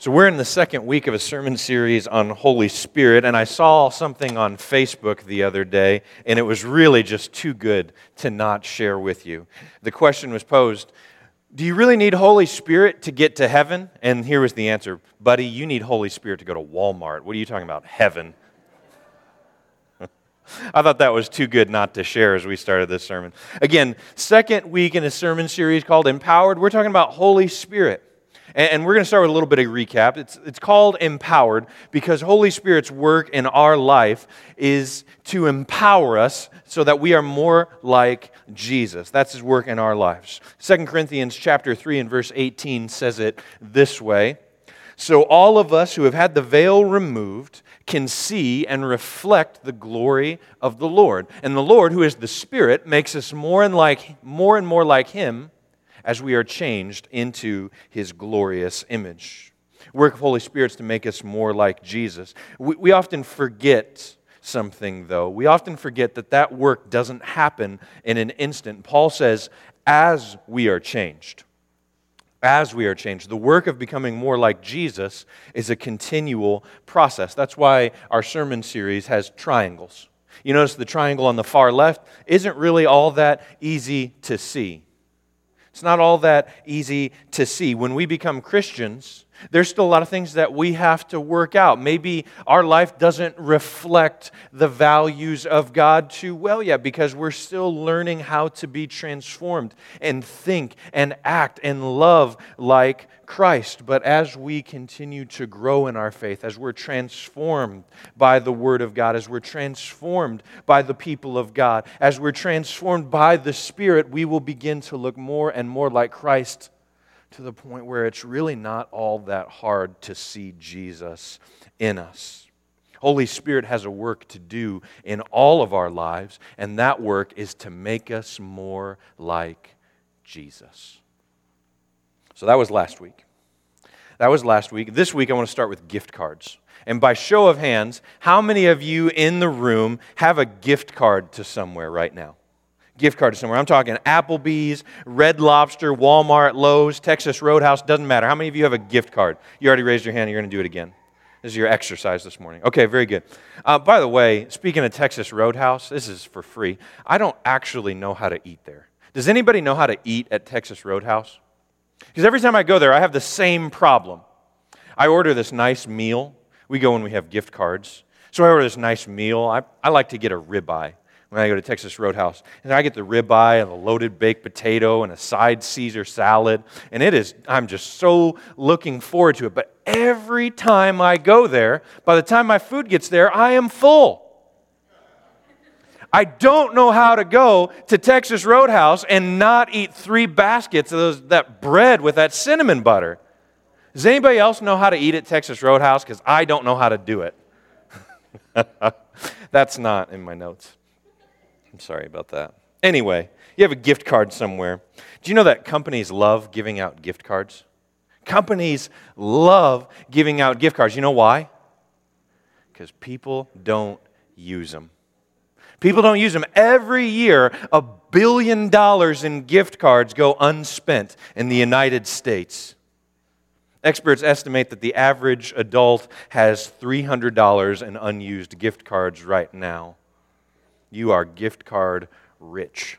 So, we're in the second week of a sermon series on Holy Spirit, and I saw something on Facebook the other day, and it was really just too good to not share with you. The question was posed Do you really need Holy Spirit to get to heaven? And here was the answer Buddy, you need Holy Spirit to go to Walmart. What are you talking about? Heaven. I thought that was too good not to share as we started this sermon. Again, second week in a sermon series called Empowered. We're talking about Holy Spirit. And we're going to start with a little bit of recap. It's, it's called Empowered because Holy Spirit's work in our life is to empower us so that we are more like Jesus. That's his work in our lives. 2 Corinthians chapter 3 and verse 18 says it this way. So all of us who have had the veil removed can see and reflect the glory of the Lord. And the Lord, who is the Spirit, makes us more and like more and more like him as we are changed into his glorious image. Work of Holy Spirit is to make us more like Jesus. We, we often forget something, though. We often forget that that work doesn't happen in an instant. Paul says, as we are changed. As we are changed. The work of becoming more like Jesus is a continual process. That's why our sermon series has triangles. You notice the triangle on the far left isn't really all that easy to see. It's not all that easy to see. When we become Christians, there's still a lot of things that we have to work out. Maybe our life doesn't reflect the values of God too well yet because we're still learning how to be transformed and think and act and love like Christ. But as we continue to grow in our faith, as we're transformed by the Word of God, as we're transformed by the people of God, as we're transformed by the Spirit, we will begin to look more and more like Christ to the point where it's really not all that hard to see Jesus in us. Holy Spirit has a work to do in all of our lives, and that work is to make us more like Jesus. So that was last week. That was last week. This week, I want to start with gift cards. And by show of hands, how many of you in the room have a gift card to somewhere right now? Gift card to somewhere. I'm talking Applebee's, Red Lobster, Walmart, Lowe's, Texas Roadhouse, doesn't matter. How many of you have a gift card? You already raised your hand, you're going to do it again. This is your exercise this morning. Okay, very good. Uh, by the way, speaking of Texas Roadhouse, this is for free. I don't actually know how to eat there. Does anybody know how to eat at Texas Roadhouse? Because every time I go there, I have the same problem. I order this nice meal. We go when we have gift cards. So I order this nice meal. I, I like to get a ribeye when I go to Texas Roadhouse. And I get the ribeye and a loaded baked potato and a side Caesar salad. And it is, I'm just so looking forward to it. But every time I go there, by the time my food gets there, I am full. I don't know how to go to Texas Roadhouse and not eat three baskets of those, that bread with that cinnamon butter. Does anybody else know how to eat at Texas Roadhouse? Because I don't know how to do it. That's not in my notes. I'm sorry about that. Anyway, you have a gift card somewhere. Do you know that companies love giving out gift cards? Companies love giving out gift cards. You know why? Because people don't use them. People don't use them. Every year, a billion dollars in gift cards go unspent in the United States. Experts estimate that the average adult has $300 in unused gift cards right now. You are gift card rich.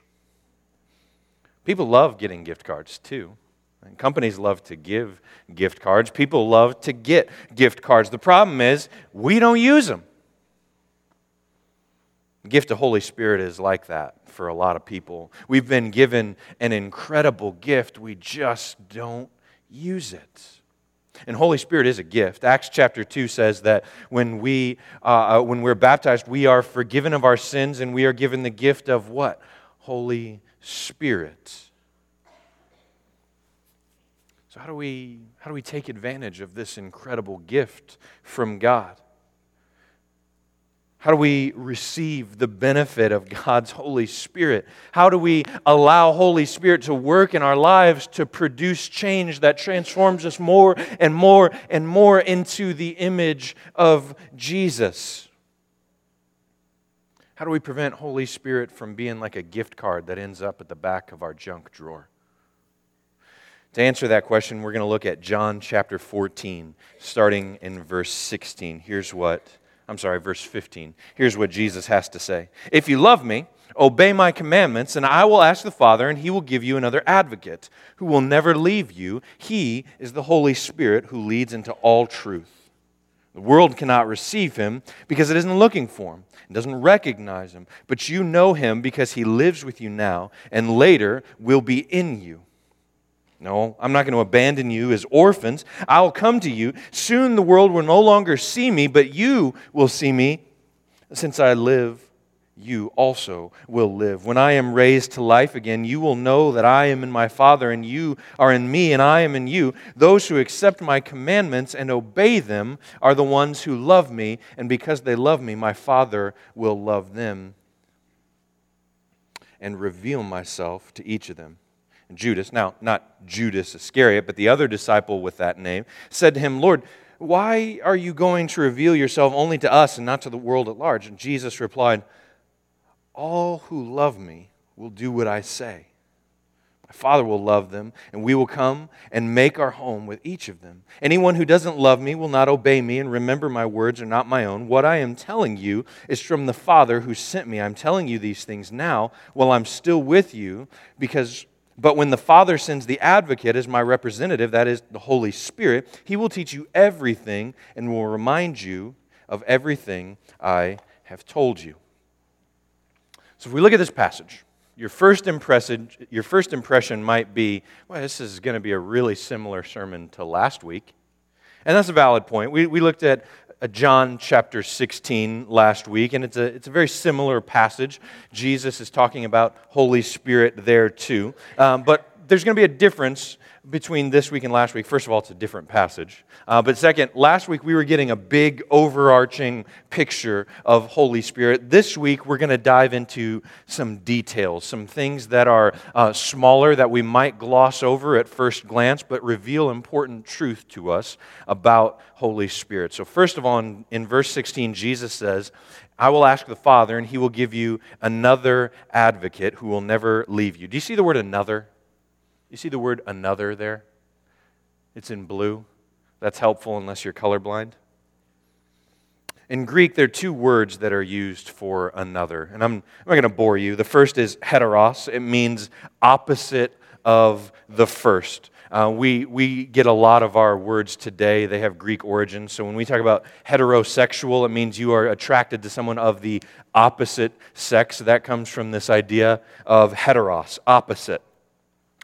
People love getting gift cards too. And companies love to give gift cards. People love to get gift cards. The problem is, we don't use them. The gift of Holy Spirit is like that for a lot of people. We've been given an incredible gift, we just don't use it. And Holy Spirit is a gift. Acts chapter 2 says that when, we, uh, uh, when we're baptized, we are forgiven of our sins and we are given the gift of what? Holy Spirit. So, how do we, how do we take advantage of this incredible gift from God? How do we receive the benefit of God's Holy Spirit? How do we allow Holy Spirit to work in our lives to produce change that transforms us more and more and more into the image of Jesus? How do we prevent Holy Spirit from being like a gift card that ends up at the back of our junk drawer? To answer that question, we're going to look at John chapter 14, starting in verse 16. Here's what, I'm sorry, verse 15. Here's what Jesus has to say If you love me, obey my commandments, and I will ask the Father, and he will give you another advocate who will never leave you. He is the Holy Spirit who leads into all truth. The world cannot receive him because it isn't looking for him and doesn't recognize him, but you know him because he lives with you now and later will be in you. No, I'm not going to abandon you as orphans. I'll come to you. Soon the world will no longer see me, but you will see me. Since I live, you also will live. When I am raised to life again, you will know that I am in my Father, and you are in me, and I am in you. Those who accept my commandments and obey them are the ones who love me, and because they love me, my Father will love them and reveal myself to each of them. Judas, now not Judas Iscariot, but the other disciple with that name, said to him, Lord, why are you going to reveal yourself only to us and not to the world at large? And Jesus replied, All who love me will do what I say. My Father will love them, and we will come and make our home with each of them. Anyone who doesn't love me will not obey me, and remember my words are not my own. What I am telling you is from the Father who sent me. I'm telling you these things now while I'm still with you, because but when the Father sends the advocate as my representative, that is the Holy Spirit, he will teach you everything and will remind you of everything I have told you. So if we look at this passage, your first impression, your first impression might be, well, this is going to be a really similar sermon to last week. And that's a valid point. We, we looked at John chapter 16 last week, and it's a, it's a very similar passage. Jesus is talking about Holy Spirit there too. Um, but there's going to be a difference between this week and last week. First of all, it's a different passage. Uh, but second, last week we were getting a big overarching picture of Holy Spirit. This week we're going to dive into some details, some things that are uh, smaller that we might gloss over at first glance, but reveal important truth to us about Holy Spirit. So, first of all, in, in verse 16, Jesus says, I will ask the Father, and he will give you another advocate who will never leave you. Do you see the word another? You see the word another there? It's in blue. That's helpful unless you're colorblind. In Greek, there are two words that are used for another, and I'm, I'm not going to bore you. The first is heteros, it means opposite of the first. Uh, we, we get a lot of our words today, they have Greek origins. So when we talk about heterosexual, it means you are attracted to someone of the opposite sex. That comes from this idea of heteros, opposite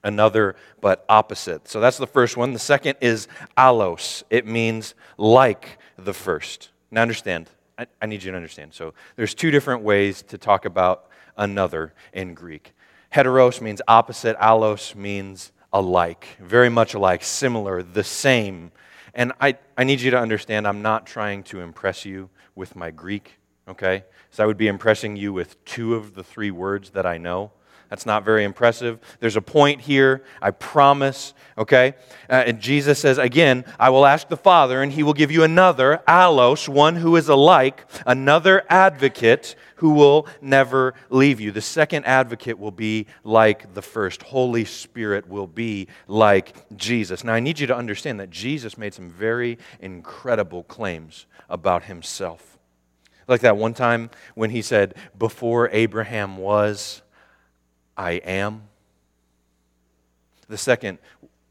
another but opposite. So that's the first one. The second is allos, It means like the first. Now understand, I, I, need you to understand. So there's two different ways to talk about another in Greek. Heteros means opposite, allos means alike, very much alike, similar, the same. And I, I need you to understand, I'm not trying to impress you with my Greek, okay? So I would be impressing you with two of the three words that I know. That's not very impressive. There's a point here, I promise, okay? Uh, and Jesus says, again, I will ask the Father, and he will give you another, allos, one who is alike, another advocate who will never leave you. The second advocate will be like the first. Holy Spirit will be like Jesus. Now, I need you to understand that Jesus made some very incredible claims about himself. Like that one time when he said, Before Abraham was, I am. The second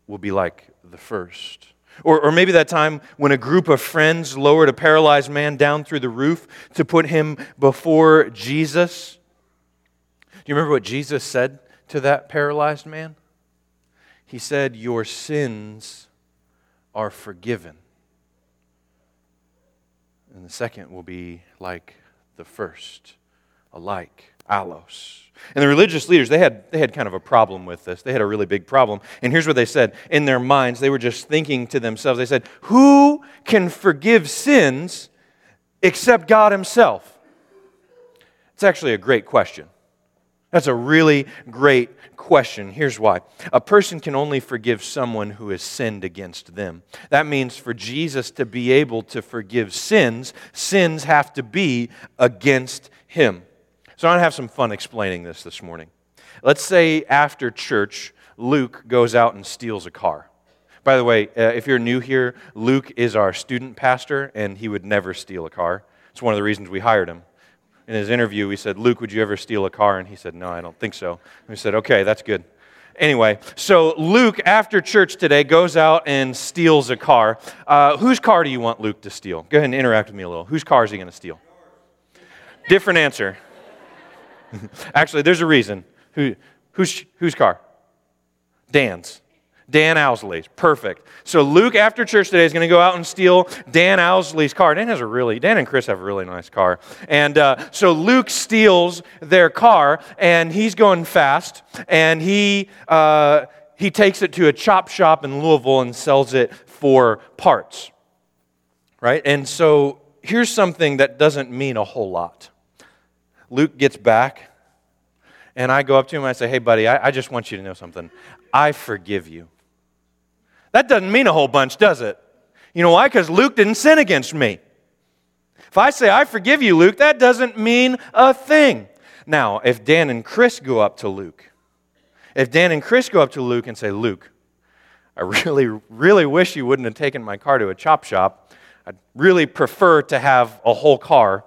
will be like the first. Or, or maybe that time when a group of friends lowered a paralyzed man down through the roof to put him before Jesus. Do you remember what Jesus said to that paralyzed man? He said, Your sins are forgiven. And the second will be like the first, alike, allos. And the religious leaders, they had, they had kind of a problem with this. They had a really big problem. And here's what they said in their minds they were just thinking to themselves, they said, Who can forgive sins except God Himself? It's actually a great question. That's a really great question. Here's why. A person can only forgive someone who has sinned against them. That means for Jesus to be able to forgive sins, sins have to be against Him. So I'm going to have some fun explaining this this morning. Let's say after church, Luke goes out and steals a car. By the way, uh, if you're new here, Luke is our student pastor, and he would never steal a car. It's one of the reasons we hired him. In his interview, we said, Luke, would you ever steal a car? And he said, No, I don't think so. And we said, Okay, that's good. Anyway, so Luke, after church today, goes out and steals a car. Uh, whose car do you want Luke to steal? Go ahead and interact with me a little. Whose car is he going to steal? Different answer. Actually, there's a reason. Who, whose, whose car? Dan's. Dan Owsley's. Perfect. So Luke, after church today, is going to go out and steal Dan Owsley's car. Dan has a really, Dan and Chris have a really nice car. And uh, so Luke steals their car, and he's going fast, and he, uh, he takes it to a chop shop in Louisville and sells it for parts. Right? And so here's something that doesn't mean a whole lot. Luke gets back, and I go up to him and I say, Hey, buddy, I, I just want you to know something. I forgive you. That doesn't mean a whole bunch, does it? You know why? Because Luke didn't sin against me. If I say, I forgive you, Luke, that doesn't mean a thing. Now, if Dan and Chris go up to Luke, if Dan and Chris go up to Luke and say, Luke, I really, really wish you wouldn't have taken my car to a chop shop. I'd really prefer to have a whole car.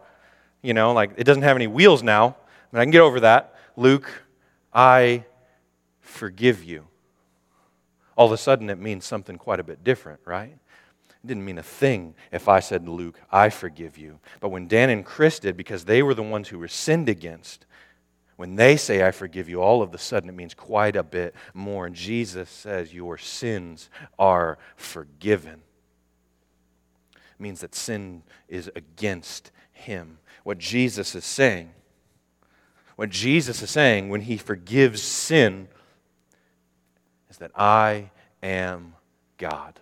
You know, like it doesn't have any wheels now, but I can get over that. Luke, I forgive you all of a sudden it means something quite a bit different, right? It didn't mean a thing if I said Luke, I forgive you. But when Dan and Chris did, because they were the ones who were sinned against, when they say, I forgive you, all of a sudden it means quite a bit more. And Jesus says, Your sins are forgiven. It means that sin is against him. What Jesus is saying, what Jesus is saying when he forgives sin, is that I am God.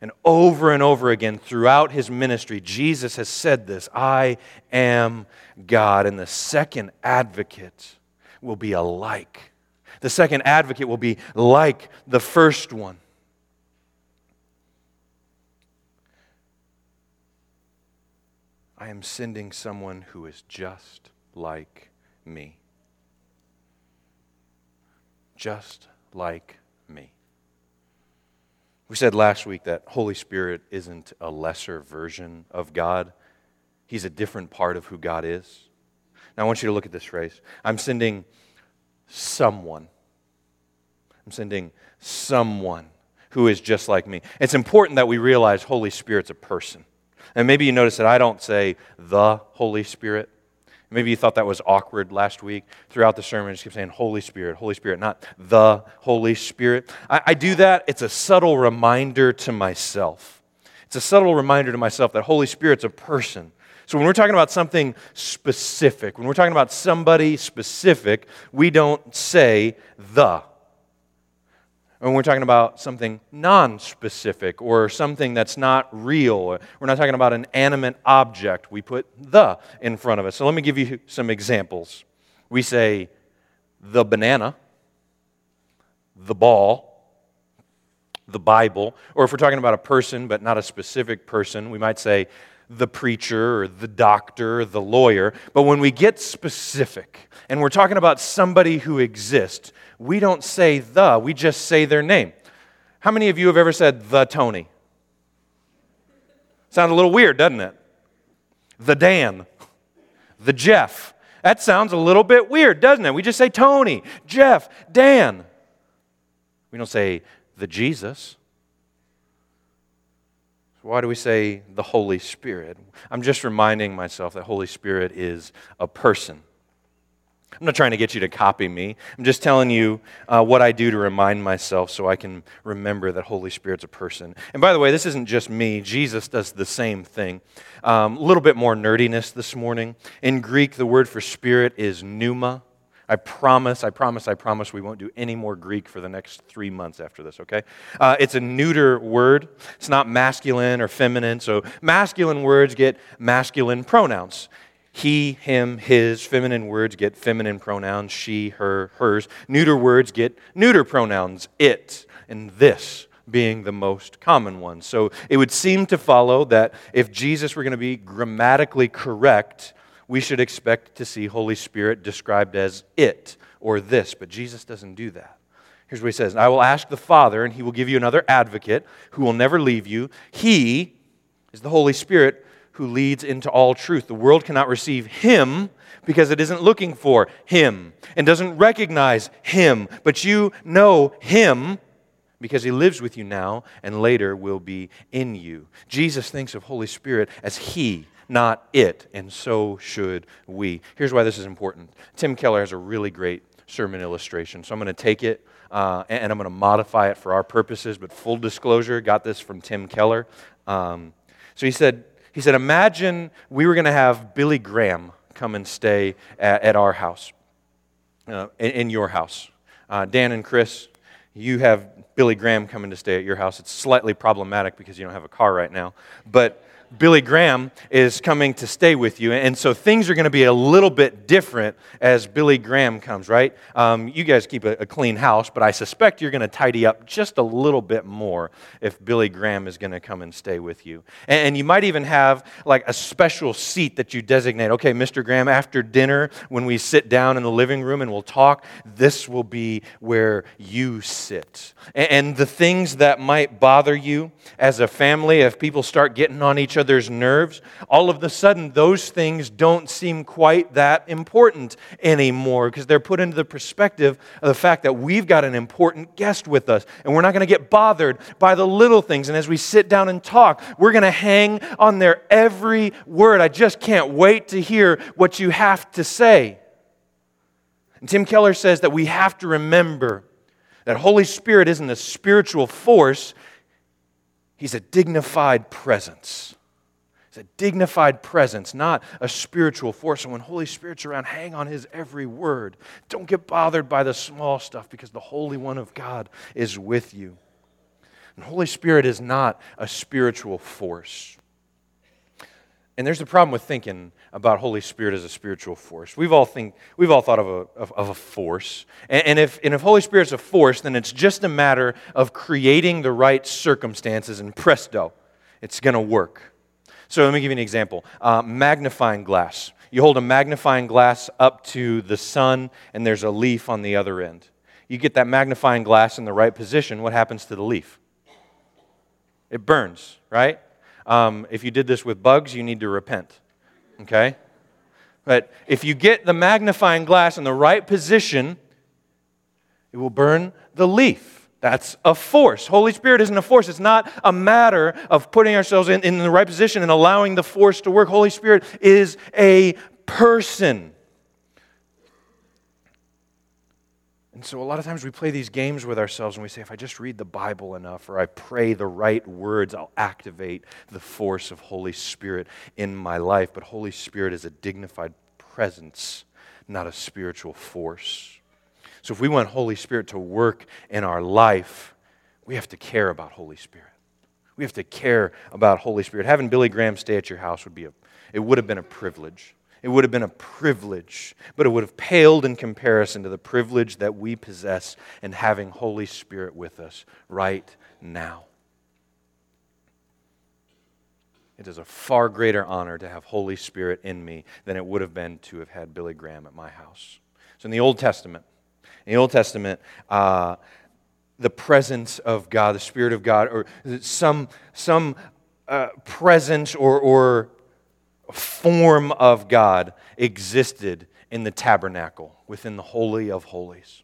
And over and over again throughout his ministry, Jesus has said this I am God. And the second advocate will be alike. The second advocate will be like the first one. I am sending someone who is just like me. Just like me. We said last week that Holy Spirit isn't a lesser version of God, He's a different part of who God is. Now, I want you to look at this phrase I'm sending someone. I'm sending someone who is just like me. It's important that we realize Holy Spirit's a person. And maybe you notice that I don't say the Holy Spirit. Maybe you thought that was awkward last week. Throughout the sermon, I just keep saying Holy Spirit, Holy Spirit, not the Holy Spirit. I, I do that. It's a subtle reminder to myself. It's a subtle reminder to myself that Holy Spirit's a person. So when we're talking about something specific, when we're talking about somebody specific, we don't say the when we're talking about something non specific or something that's not real. We're not talking about an animate object. We put the in front of it. So let me give you some examples. We say the banana, the ball, the Bible, or if we're talking about a person but not a specific person, we might say the preacher or the doctor, or the lawyer. But when we get specific and we're talking about somebody who exists, we don't say the, we just say their name. How many of you have ever said the Tony? Sounds a little weird, doesn't it? The Dan, the Jeff. That sounds a little bit weird, doesn't it? We just say Tony, Jeff, Dan. We don't say the Jesus. Why do we say the Holy Spirit? I'm just reminding myself that Holy Spirit is a person. I'm not trying to get you to copy me. I'm just telling you uh, what I do to remind myself so I can remember that Holy Spirit's a person. And by the way, this isn't just me. Jesus does the same thing. Um, a little bit more nerdiness this morning. In Greek, the word for spirit is pneuma. I promise, I promise, I promise we won't do any more Greek for the next three months after this, okay? Uh, it's a neuter word. It's not masculine or feminine. So masculine words get masculine pronouns. He, him, his. Feminine words get feminine pronouns. She, her, hers. Neuter words get neuter pronouns. It and this being the most common one. So it would seem to follow that if Jesus were going to be grammatically correct, we should expect to see Holy Spirit described as it or this. But Jesus doesn't do that. Here's what he says I will ask the Father, and he will give you another advocate who will never leave you. He is the Holy Spirit who leads into all truth. The world cannot receive him because it isn't looking for him and doesn't recognize him. But you know him because he lives with you now and later will be in you. Jesus thinks of Holy Spirit as he not it, and so should we. Here's why this is important. Tim Keller has a really great sermon illustration. So I'm going to take it uh, and I'm going to modify it for our purposes, but full disclosure, got this from Tim Keller. Um, so he said, he said, imagine we were going to have Billy Graham come and stay at, at our house, uh, in, in, your house. Uh, Dan and Chris, you have Billy Graham coming to stay at your house. It's slightly problematic because you don't have a car right now. But Billy Graham is coming to stay with you. And so things are going to be a little bit different as Billy Graham comes, right? Um, you guys keep a, a, clean house, but I suspect you're going to tidy up just a little bit more if Billy Graham is going to come and stay with you. And, and you might even have like a special seat that you designate. Okay, Mr. Graham, after dinner, when we sit down in the living room and we'll talk, this will be where you sit. and, and the things that might bother you as a family, if people start getting on each other, other's nerves, all of a sudden those things don't seem quite that important anymore because they're put into the perspective of the fact that we've got an important guest with us and we're not going to get bothered by the little things. And as we sit down and talk, we're going to hang on their every word. I just can't wait to hear what you have to say. And Tim Keller says that we have to remember that Holy Spirit isn't a spiritual force, He's a dignified presence. It's a dignified presence, not a spiritual force. And when Holy Spirit's around, hang on His every word. Don't get bothered by the small stuff because the Holy One of God is with you. And Holy Spirit is not a spiritual force. And there's a problem with thinking about Holy Spirit as a spiritual force. We've all, think, we've all thought of a, of, of a force. And, and, if, and if Holy Spirit's a force, then it's just a matter of creating the right circumstances, and presto, it's going to work. So let me give you an example uh, magnifying glass. You hold a magnifying glass up to the sun, and there's a leaf on the other end. You get that magnifying glass in the right position, what happens to the leaf? It burns, right? Um, if you did this with bugs, you need to repent. Okay? But if you get the magnifying glass in the right position, it will burn the leaf. That's a force. Holy Spirit isn't a force. It's not a matter of putting ourselves in, in the right position and allowing the force to work. Holy Spirit is a person. And so, a lot of times we play these games with ourselves and we say, if I just read the Bible enough or I pray the right words, I'll activate the force of Holy Spirit in my life. But Holy Spirit is a dignified presence, not a spiritual force. So if we want Holy Spirit to work in our life, we have to care about Holy Spirit. We have to care about Holy Spirit. Having Billy Graham stay at your house would be a, it would have been a privilege. It would have been a privilege, but it would have paled in comparison to the privilege that we possess in having Holy Spirit with us right now. It is a far greater honor to have Holy Spirit in me than it would have been to have had Billy Graham at my house. So in the Old Testament, in the Old Testament, uh, the presence of God, the Spirit of God, or some, some uh, presence or, or form of God existed in the tabernacle within the Holy of Holies.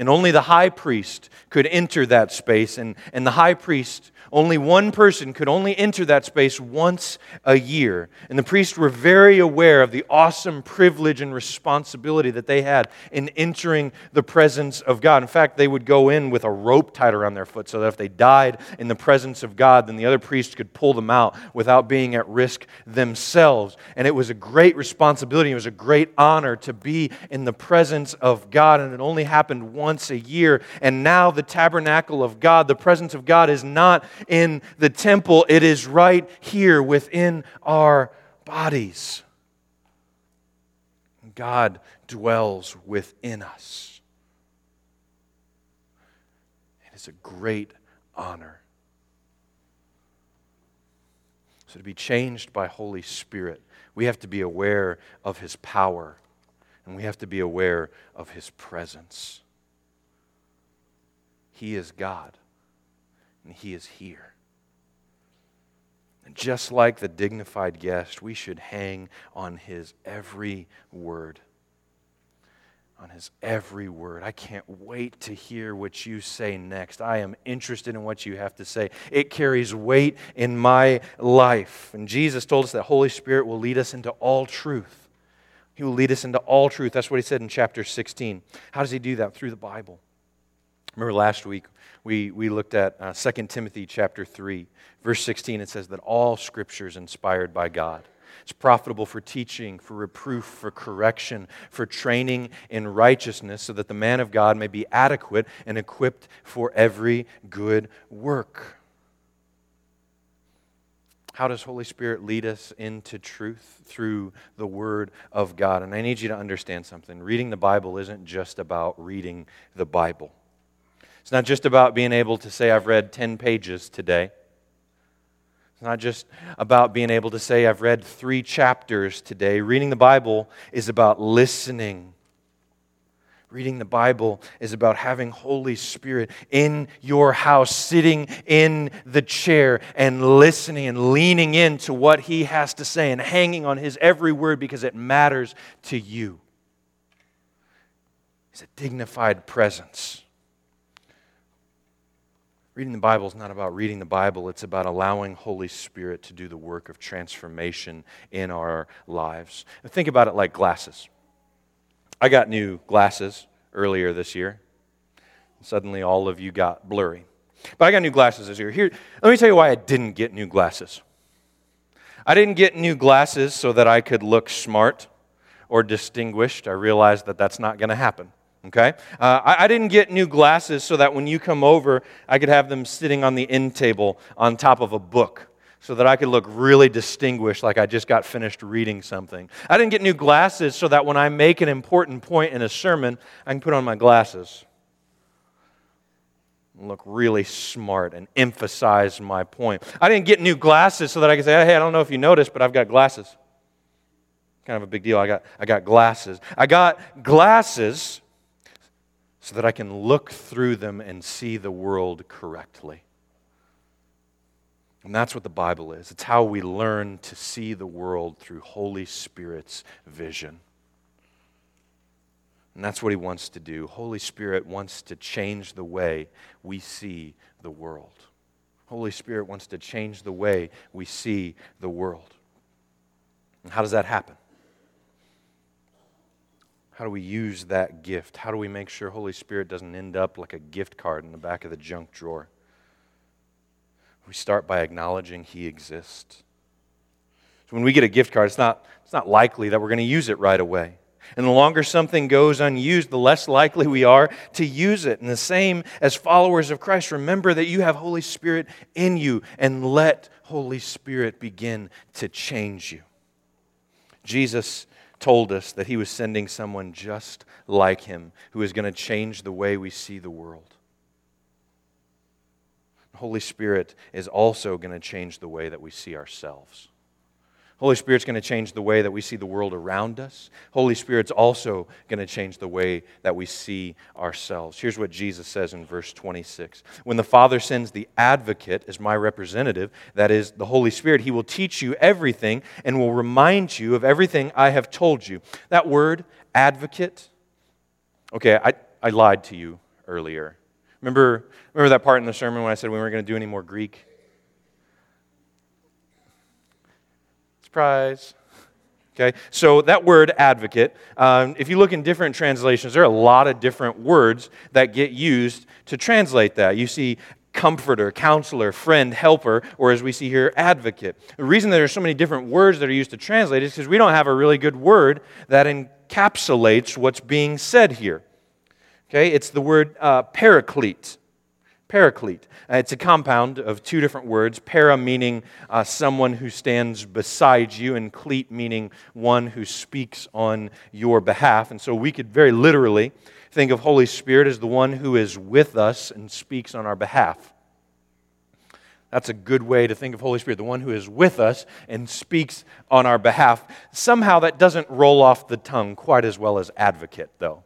And only the high priest could enter that space, and, and the high priest only one person could only enter that space once a year. And the priests were very aware of the awesome privilege and responsibility that they had in entering the presence of God. In fact, they would go in with a rope tied around their foot so that if they died in the presence of God, then the other priests could pull them out without being at risk themselves. And it was a great responsibility. It was a great honor to be in the presence of God. And it only happened once a year. And now the tabernacle of God, the presence of God, is not in the temple, it is right here within our bodies. God dwells within us. It is a great honor. So, to be changed by Holy Spirit, we have to be aware of His power and we have to be aware of His presence. He is God, and He is here. And just like the dignified guest, we should hang on His every word on his every word. I can't wait to hear what you say next. I am interested in what you have to say. It carries weight in my life. And Jesus told us that Holy Spirit will lead us into all truth. He will lead us into all truth. That's what he said in chapter 16. How does he do that? Through the Bible. Remember last week we, we looked at uh, 2 Timothy chapter 3, verse 16. It says that all scripture is inspired by God it's profitable for teaching, for reproof, for correction, for training in righteousness, so that the man of God may be adequate and equipped for every good work. How does Holy Spirit lead us into truth? Through the Word of God. And I need you to understand something. Reading the Bible isn't just about reading the Bible, it's not just about being able to say, I've read 10 pages today. It's not just about being able to say, I've read three chapters today. Reading the Bible is about listening. Reading the Bible is about having Holy Spirit in your house, sitting in the chair and listening and leaning into what He has to say and hanging on His every word because it matters to you. It's a dignified presence. Reading the Bible is not about reading the Bible, it's about allowing Holy Spirit to do the work of transformation in our lives. Think about it like glasses. I got new glasses earlier this year. Suddenly, all of you got blurry. But I got new glasses this year. Here, let me tell you why I didn't get new glasses. I didn't get new glasses so that I could look smart or distinguished. I realized that that's not going to happen. Okay? Uh, I, I, didn't get new glasses so that when you come over, I could have them sitting on the end table on top of a book so that I could look really distinguished like I just got finished reading something. I didn't get new glasses so that when I make an important point in a sermon, I can put on my glasses look really smart and emphasize my point. I didn't get new glasses so that I could say, hey, I don't know if you noticed, but I've got glasses. Kind of a big deal. I got, I got glasses. I got glasses so that I can look through them and see the world correctly. And that's what the Bible is. It's how we learn to see the world through Holy Spirit's vision. And that's what he wants to do. Holy Spirit wants to change the way we see the world. Holy Spirit wants to change the way we see the world. And how does that happen? How do we use that gift? How do we make sure Holy Spirit doesn't end up like a gift card in the back of the junk drawer? We start by acknowledging He exists. So when we get a gift card, it's not, it's not likely that we're going to use it right away. And the longer something goes unused, the less likely we are to use it. And the same as followers of Christ, remember that you have Holy Spirit in you and let Holy Spirit begin to change you. Jesus told us that he was sending someone just like him who is going to change the way we see the world. The Holy Spirit is also going to change the way that we see ourselves. Holy Spirit's going to change the way that we see the world around us. Holy Spirit's also going to change the way that we see ourselves. Here's what Jesus says in verse 26 When the Father sends the advocate as my representative, that is the Holy Spirit, he will teach you everything and will remind you of everything I have told you. That word, advocate, okay, I, I lied to you earlier. Remember, remember that part in the sermon when I said we weren't going to do any more Greek? Surprise. Okay, so that word advocate, um, if you look in different translations, there are a lot of different words that get used to translate that. You see comforter, counselor, friend, helper, or as we see here, advocate. The reason there are so many different words that are used to translate is because we don't have a really good word that encapsulates what's being said here. Okay, it's the word uh, paraclete paraclete. Uh, it's a compound of two different words para meaning uh, someone who stands beside you, and cleat meaning one who speaks on your behalf. And so we could very literally think of Holy Spirit as the one who is with us and speaks on our behalf. That's a good way to think of Holy Spirit, the one who is with us and speaks on our behalf. Somehow that doesn't roll off the tongue quite as well as advocate, though,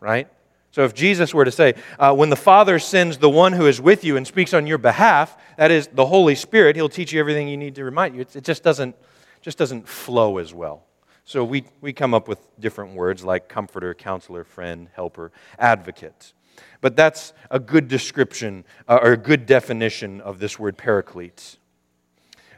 right? So if Jesus were to say, uh, when the Father sends the one who is with you and speaks on your behalf, that is the Holy Spirit, he'll teach you everything you need to remind you. It, just, doesn't, just doesn't flow as well. So we, we come up with different words like comforter, counselor, friend, helper, advocate. But that's a good description uh, or a good definition of this word paraclete.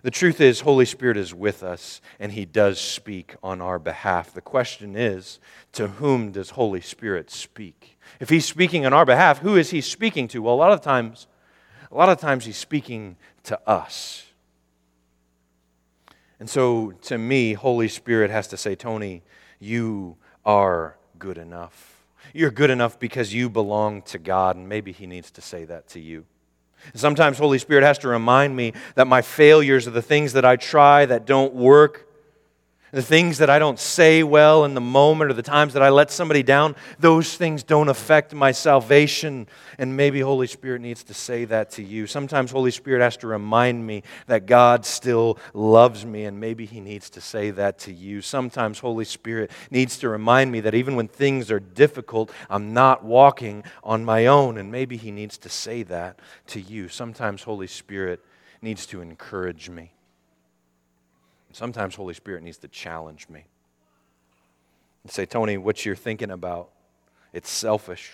The truth is, Holy Spirit is with us and He does speak on our behalf. The question is, to whom does Holy Spirit speak? If He's speaking on our behalf, who is He speaking to? Well, a lot of times, a lot of times He's speaking to us. And so, to me, Holy Spirit has to say, Tony, you are good enough. You're good enough because you belong to God, and maybe He needs to say that to you. Sometimes Holy Spirit has to remind me that my failures are the things that I try that don't work the things that I don't say well in the moment or the times that I let somebody down, those things don't affect my salvation. And maybe Holy Spirit needs to say that to you. Sometimes Holy Spirit has to remind me that God still loves me, and maybe He needs to say that to you. Sometimes Holy Spirit needs to remind me that even when things are difficult, I'm not walking on my own, and maybe He needs to say that to you. Sometimes Holy Spirit needs to encourage me. Sometimes Holy Spirit needs to challenge me and say, Tony, what you're thinking about, it's selfish.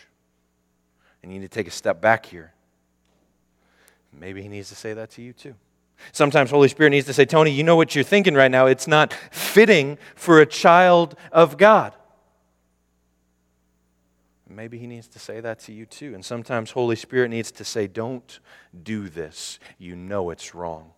And you need to take a step back here. Maybe he needs to say that to you too. Sometimes Holy Spirit needs to say, Tony, you know what you're thinking right now. It's not fitting for a child of God. Maybe he needs to say that to you too. And sometimes Holy Spirit needs to say, Don't do this. You know it's wrong.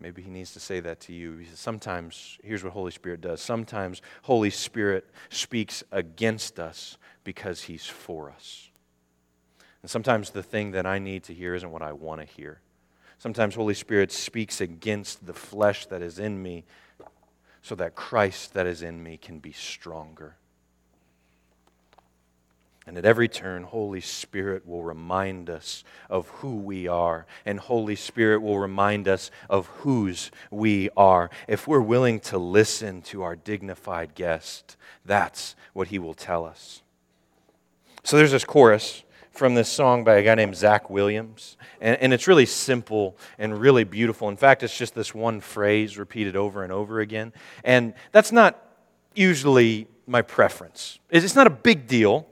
Maybe he needs to say that to you. Sometimes, here's what Holy Spirit does. Sometimes Holy Spirit speaks against us because he's for us. And sometimes the thing that I need to hear isn't what I want to hear. Sometimes Holy Spirit speaks against the flesh that is in me so that Christ that is in me can be stronger. And at every turn, Holy Spirit will remind us of who we are, and Holy Spirit will remind us of whose we are. If we're willing to listen to our dignified guest, that's what he will tell us. So there's this chorus from this song by a guy named Zach Williams, and, and it's really simple and really beautiful. In fact, it's just this one phrase repeated over and over again. And that's not usually my preference. It's not a big deal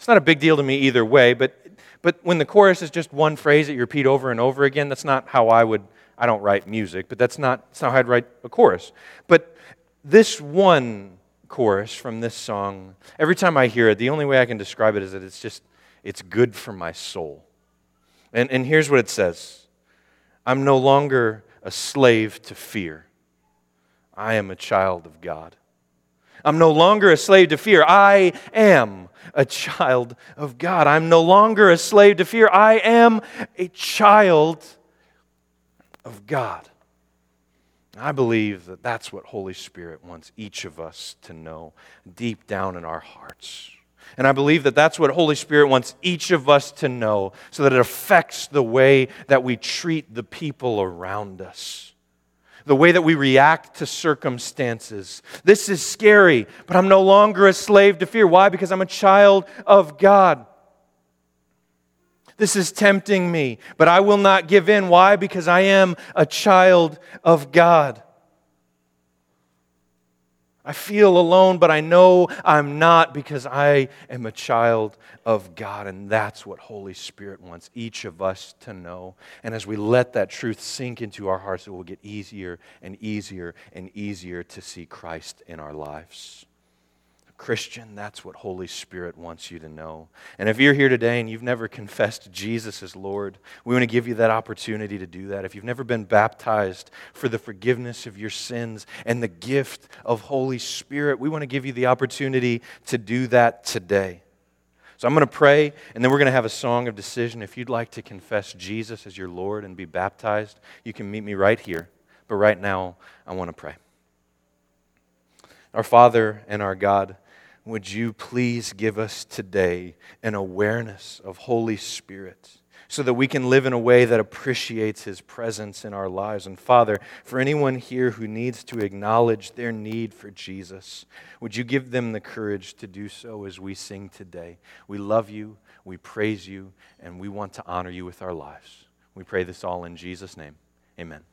it's not a big deal to me either way, but, but when the chorus is just one phrase that you repeat over and over again, that's not how I would, I don't write music, but that's not, that's not how I'd write a chorus. But this one chorus from this song, every time I hear it, the only way I can describe it is that it's just, it's good for my soul. And, and here's what it says I'm no longer a slave to fear, I am a child of God. I'm no longer a slave to fear. I am a child of God. I'm no longer a slave to fear. I am a child of God. I believe that that's what Holy Spirit wants each of us to know deep down in our hearts. And I believe that that's what Holy Spirit wants each of us to know so that it affects the way that we treat the people around us the way that we react to circumstances. This is scary, but I'm no longer a slave to fear. Why? Because I'm a child of God. This is tempting me, but I will not give in. Why? Because I am a child of God. I feel alone, but I know I'm not because I am a child of God. And that's what Holy Spirit wants each of us to know. And as we let that truth sink into our hearts, it will get easier and easier and easier to see Christ in our lives. Christian, that's what Holy Spirit wants you to know. And if you're here today and you've never confessed Jesus as Lord, we want to give you that opportunity to do that. If you've never been baptized for the forgiveness of your sins and the gift of Holy Spirit, we want to give you the opportunity to do that today. So I'm going to pray, and then we're going to have a song of decision. If you'd like to confess Jesus as your Lord and be baptized, you can meet me right here. But right now, I want to pray. Our Father and our God, would you please give us today an awareness of Holy Spirit? so that we can live in a way that appreciates His presence in our lives. And Father, for anyone here who needs to acknowledge their need for Jesus, would you give them the courage to do so as we sing today? We love you, we praise you, and we want to honor you with our lives. We pray this all in Jesus' name. Amen.